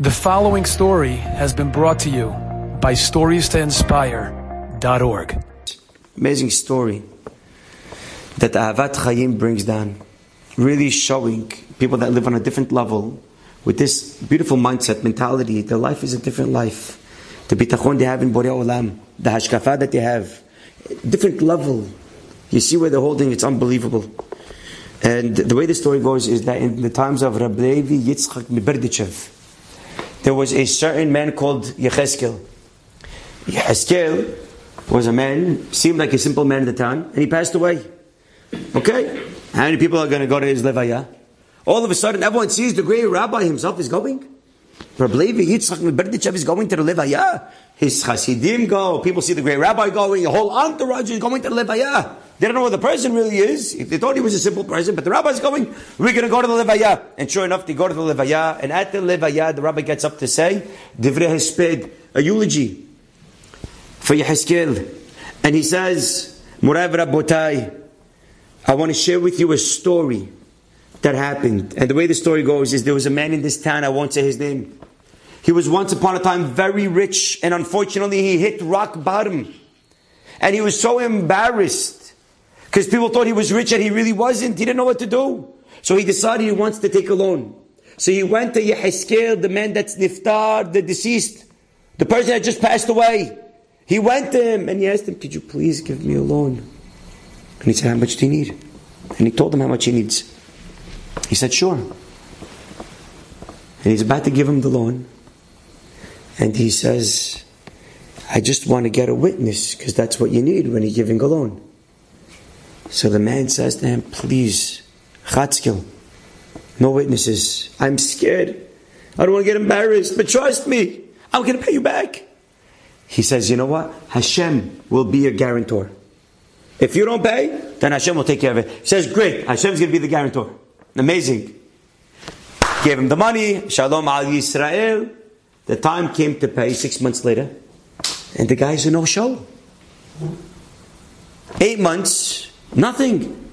The following story has been brought to you by StoriesToInspire.org. Amazing story that Ahavat Chaim brings down, really showing people that live on a different level with this beautiful mindset, mentality. Their life is a different life. The bitachon they have in Borei Olam, the hashkafa that they have, different level. You see where they're holding, it's unbelievable. And the way the story goes is that in the times of Rabbi Yitzchak Miberdichev, there was a certain man called Yecheskel. Yecheskel was a man, seemed like a simple man in the town, and he passed away. Okay? How many people are going to go to his levaya? All of a sudden, everyone sees the great rabbi himself is going. Rabbi Yitzchak Miberdichev is going to the levaya. His chassidim go. People see the great rabbi going. The whole entourage is going to the levaya. They don't know what the person really is. If they thought he was a simple person, but the rabbi's going, we're going to go to the levaya. And sure enough, they go to the levaya. And at the levaya, the rabbi gets up to say, Divrei Hesped, a eulogy for Yeheskel. And he says, Murav Rabbotai, I want to share with you a story that happened. And the way the story goes is there was a man in this town, I won't say his name. He was once upon a time very rich, and unfortunately he hit rock bottom. And he was so embarrassed because people thought he was rich and he really wasn't. He didn't know what to do. So he decided he wants to take a loan. So he went to Yeheskel, the man that's niftar, the deceased, the person that just passed away. He went to him and he asked him, Could you please give me a loan? And he said, How much do you need? And he told him how much he needs. He said, Sure. And he's about to give him the loan. And he says, I just want to get a witness because that's what you need when you're giving a loan. So the man says to him, Please, Chatzkel, no witnesses. I'm scared. I don't want to get embarrassed, but trust me, I'm going to pay you back. He says, You know what? Hashem will be your guarantor. If you don't pay, then Hashem will take care of it. He says, Great, Hashem's going to be the guarantor. Amazing. Gave him the money, Shalom al Yisrael. The time came to pay six months later, and the guy's a no show. Eight months, Nothing.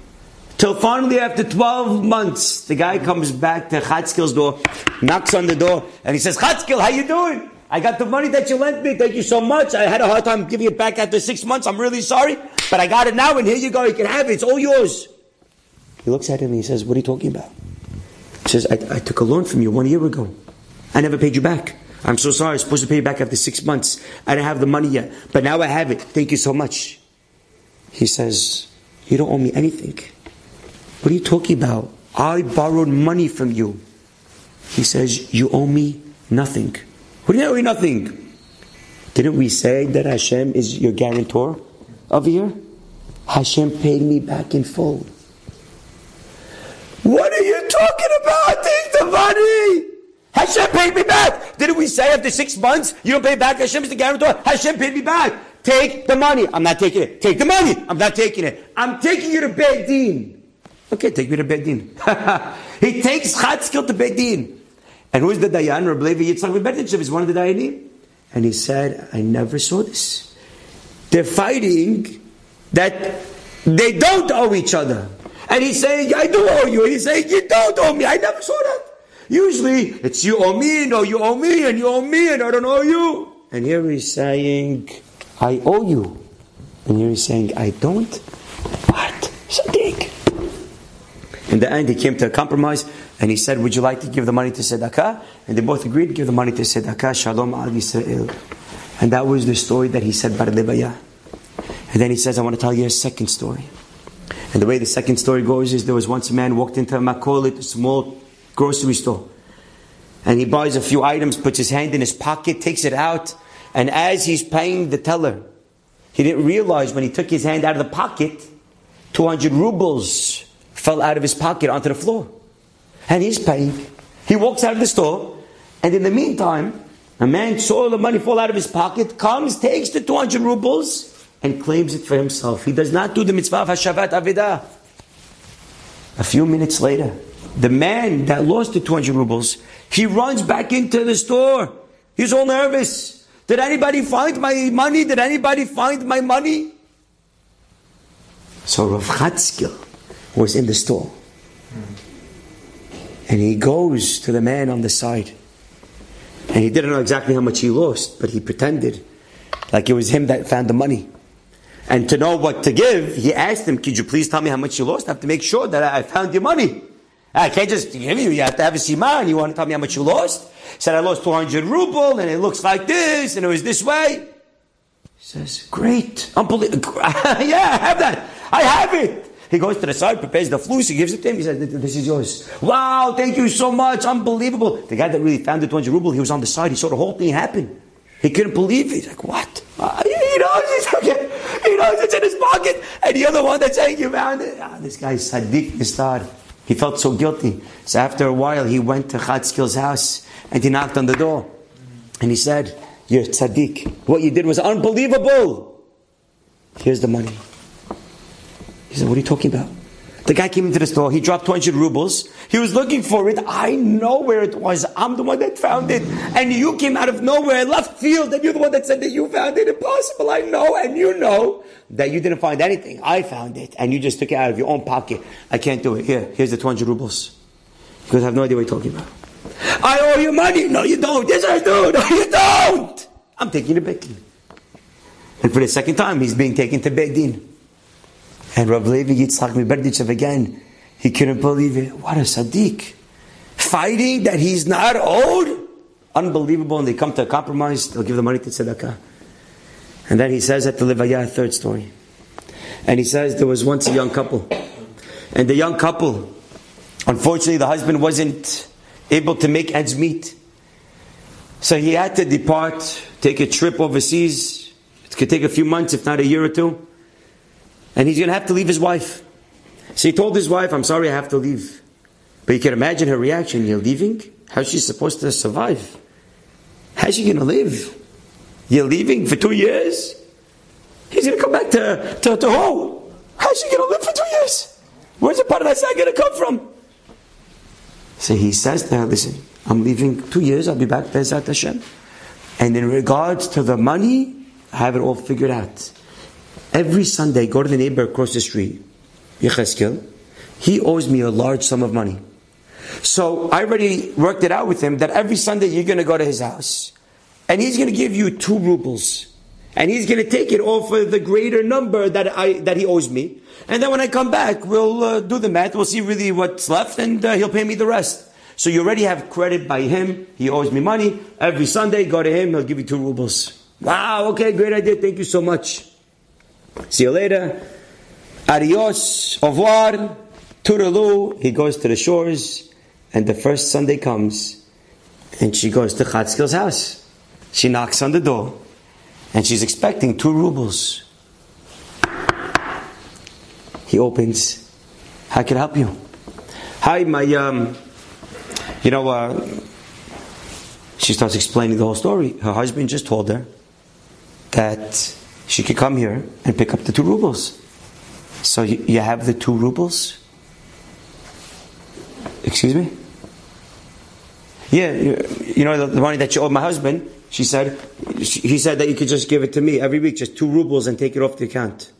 Till finally, after 12 months, the guy comes back to Chatzkel's door, knocks on the door, and he says, Chatzkel, how you doing? I got the money that you lent me. Thank you so much. I had a hard time giving it back after six months. I'm really sorry. But I got it now, and here you go. You can have it. It's all yours. He looks at him and he says, What are you talking about? He says, I, I took a loan from you one year ago. I never paid you back. I'm so sorry. I was supposed to pay you back after six months. I didn't have the money yet. But now I have it. Thank you so much. He says, you don't owe me anything. What are you talking about? I borrowed money from you. He says, You owe me nothing. What do you owe me nothing? Didn't we say that Hashem is your guarantor over here? Hashem paid me back in full. What are you talking about? Take the money! Hashem paid me back! Didn't we say after six months you don't pay back? Hashem is the guarantor. Hashem paid me back. Take the money. I'm not taking it. Take the money. I'm not taking it. I'm taking you to Beit Din. Okay, take me to Beit Din. he takes Chatzkel to Beit Din. And who is the Dayan? Rabbi Levi Yitzchak Miberdichev is one of the Dayanim. And he said, I never saw this. They're fighting that they don't owe each other. And he's saying, I do owe you. And he's saying, you don't owe me. I never saw that. Usually, it's you owe me, no, you owe me, and you owe me, and I don't owe you. And here he's saying, I owe you. And you're saying, I don't? What? Sadiq. In the end, he came to a compromise and he said, Would you like to give the money to Sedekah? And they both agreed to give the money to Sedekah, Shalom al Yisrael. And that was the story that he said, Bar Libaya. And then he says, I want to tell you a second story. And the way the second story goes is there was once a man walked into a makolit, a small grocery store. And he buys a few items, puts his hand in his pocket, takes it out, and as he's paying the teller, he didn't realize when he took his hand out of the pocket, 200 rubles fell out of his pocket onto the floor. And he's paying. He walks out of the store, and in the meantime, a man saw the money fall out of his pocket, comes, takes the 200 rubles, and claims it for himself. He does not do the mitzvah of Hashavat Avidah. A few minutes later, the man that lost the 200 rubles, he runs back into the store. He's all nervous. Did anybody find my money? Did anybody find my money? So Rav Chatzkel was in the store. And he goes to the man on the side. And he didn't know exactly how much he lost, but he pretended like it was him that found the money. And to know what to give, he asked him, Could you please tell me how much you lost? I have to make sure that I found your money. I can't just give you, you have to have a siman. You want to tell me how much you lost? He said, I lost 200 ruble, and it looks like this, and it was this way. He says, Great, unbelievable. yeah, I have that. I have it. He goes to the side, prepares the flus, he gives it to him, he says, This is yours. Wow, thank you so much, unbelievable. The guy that really found the 200 ruble, he was on the side, he saw the whole thing happen. He couldn't believe it. He's like, What? Uh, he knows, he's okay. He knows it's in his pocket, and the other one that's saying you found it. Ah, this guy's Sadiq Nistar. He felt so guilty. So after a while, he went to Chatzkil's house and he knocked on the door. And he said, You're tzaddik. What you did was unbelievable. Here's the money. He said, What are you talking about? The guy came into the store. He dropped 200 rubles. He was looking for it. I know where it was. I'm the one that found it. And you came out of nowhere, left field, and you're the one that said that you found it. Impossible. I know. And you know that you didn't find anything. I found it. And you just took it out of your own pocket. I can't do it. Here, here's the 200 rubles. Because I have no idea what you're talking about. I owe you money. No, you don't. Yes, I do. No, you don't. I'm taking the Beit Din. And for the second time, he's being taken to Beit Din. And Rav Levi Yitzchak Miberdichev again, he couldn't believe it. What a Sadiq. Fighting that he's not owed? Unbelievable. And they come to a compromise, they'll give the money to Tzedakah. And then he says at the Levaya, third story. And he says there was once a young couple. And the young couple, unfortunately, the husband wasn't able to make ends meet. So he had to depart, take a trip overseas. It could take a few months, if not a year or two. And he's going to have to leave his wife. So he told his wife, I'm sorry I have to leave. But you can imagine her reaction. You're leaving? How's she supposed to survive? How's she going to live? You're leaving for two years? He's going to come back to, to, to home. How's she going to live for two years? Where's the parnassa going to come from? So he says to her, listen, I'm leaving two years. I'll be back, Bezat Hashem. And in regards to the money, I have it all figured out. Every Sunday, go to the neighbor across the street, Yecheskel. He owes me a large sum of money. So I already worked it out with him that every Sunday you're going to go to his house. And he's going to give you two rubles. And he's going to take it off of the greater number that I that he owes me. And then when I come back, we'll uh, do the math. We'll see really what's left, and uh, he'll pay me the rest. So you already have credit by him. He owes me money. Every Sunday, go to him. He'll give you two rubles. Wow, okay, great idea. Thank you so much. See you later. Adios, au revoir, toodaloo. He goes to the shores, and the first Sunday comes, and she goes to Chatzkil's house. She knocks on the door, and she's expecting two rubles. He opens. How can I help you? Hi, my, um, you know, uh, she starts explaining the whole story. Her husband just told her that she could come here and pick up the two rubles. So you, have the two rubles? Excuse me? Yeah, you, know the, money that you owe my husband. She said, he said that you could just give it to me every week, just two rubles, and take it off the account.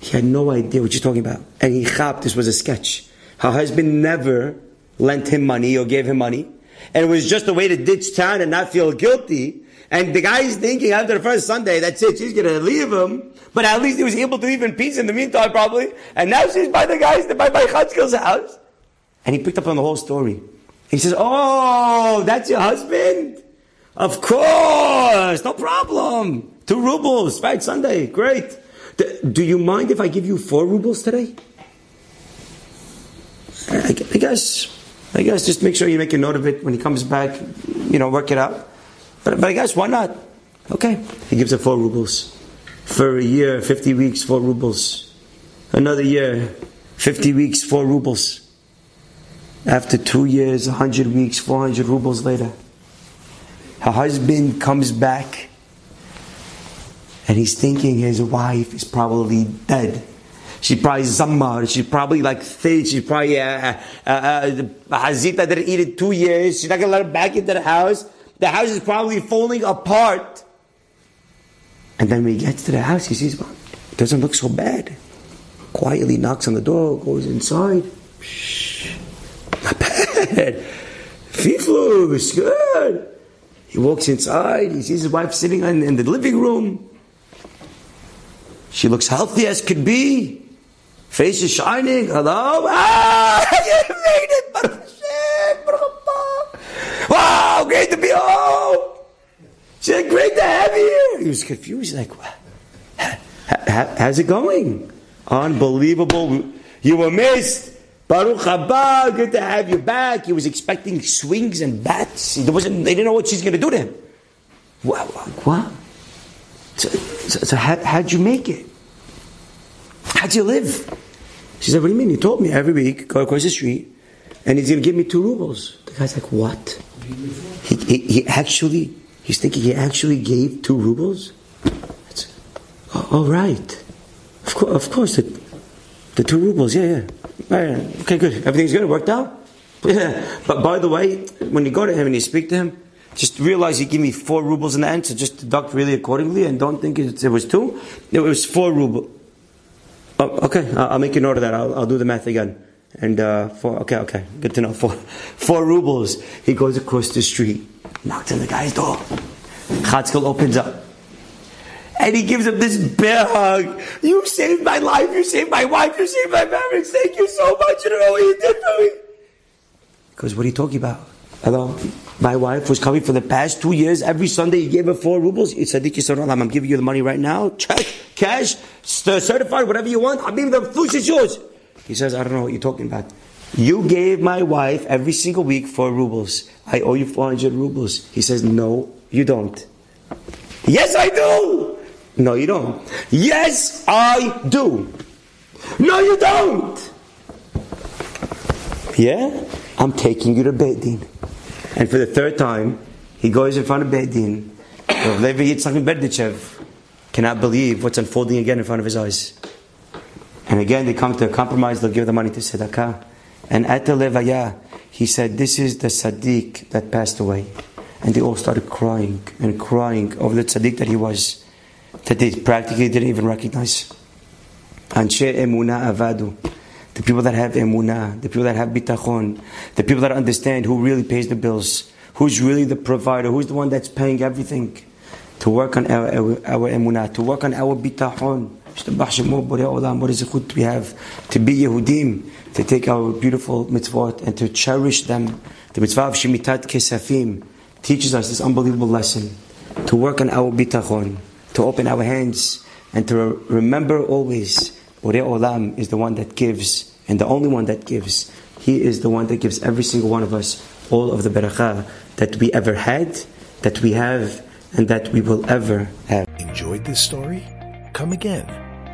He had no idea what you're talking about, and he thought this was a sketch. Her husband never lent him money or gave him money, and it was just a way to ditch town and not feel guilty and the guy's thinking after the first Sunday, that's it, she's gonna leave him. But at least he was able to leave in peace in the meantime, probably. And now she's by the guy's, by, by Chatzkil's house. And he picked up on the whole story. He says, Oh, that's your husband? Of course, no problem. Two rubles, right? Sunday, great. Do you mind if I give you four rubles today? I guess, I guess just make sure you make a note of it when he comes back, you know, work it out. But, but I guess why not? Okay. He gives her four rubles. For a year, 50 weeks, four rubles. Another year, 50 weeks, four rubles. After two years, 100 weeks, 400 rubles later. Her husband comes back and he's thinking his wife is probably dead. She probably zammar. She's probably like thick. She's probably uh, uh, uh, Hazita didn't eat it two years. She's not gonna let her back into the house. The house is probably falling apart. And then when he gets to the house, he sees, well, it doesn't look so bad. Quietly knocks on the door, goes inside. Shh, not bad. Fiflus, good. He walks inside, he sees his wife sitting in, in the living room. She looks healthy as could be. Face is shining. Hello? Ah, you made it! Baruch Hashem, Baruch Haba. Great to be home! She said, great to have you here. He was confused, like? How's it going? Unbelievable. You were missed. Baruch haba, good to have you back. He was expecting swings and bats. Wasn't, they didn't know what she's going to do to him. What? what? So, so, so how, how'd you make it? How'd you live? She said, What do you mean? He told me every week, go across the street, and he's going to give me two rubles. The guy's like, What? He, he, actually, he's thinking he actually gave two rubles? Oh, oh, right. Of, co- of course, the, the two rubles, yeah, yeah. Right, Okay, good. Everything's good. It worked out? Yeah. But by the way, when you go to him and you speak to him, just realize he gave me four rubles in the end, so just deduct really accordingly and don't think it, it was two. It was four rubles. Oh, okay, I'll make a note of that. I'll, I'll do the math again. And uh, four, okay, okay, good to know. Four, four rubles. He goes across the street, knocks on the guy's door. Chatzkel opens up. And he gives him this bear hug. You saved my life. You saved my wife. You saved my marriage. Thank you so much. You know what you did for me. Because what are you talking about? Hello? My wife was coming for the past two years. Every Sunday he gave her four rubles. He said, I'm giving you the money right now. Check, cash, certified, whatever you want. I'm giving the flus is yours. He says, I don't know what you're talking about. You gave my wife every single week four rubles. I owe you 400 rubles. He says, no, you don't. Yes, I do. No, you don't. Yes, I do. No, you don't. Yeah? I'm taking you to Beit Din. And for the third time, he goes in front of Beit Din. Levi Yitzchak Berdichev cannot believe what's unfolding again in front of his eyes. And again, they come to a compromise, they'll give the money to Tzedakah. And at the Levaya, he said, This is the Sadiq that passed away. And they all started crying and crying over the Sadiq that he was that they practically didn't even recognize. And Anshe emuna avadu. The people that have emunah, the people that have bitachon, the people that understand who really pays the bills, who's really the provider, who's the one that's paying everything, to work on our, our, our to work on our bitachon. It we have to be Yehudim, to take our beautiful mitzvot and to cherish them. The mitzvah of Shemitat Kesafim teaches us this unbelievable lesson to work on our bitachon to open our hands and to remember always Borei Olam is the one that gives and the only one that gives. He is the one that gives every single one of us all of the barakah that we ever had, that we have, and that we will ever have. Enjoyed this story? Come again.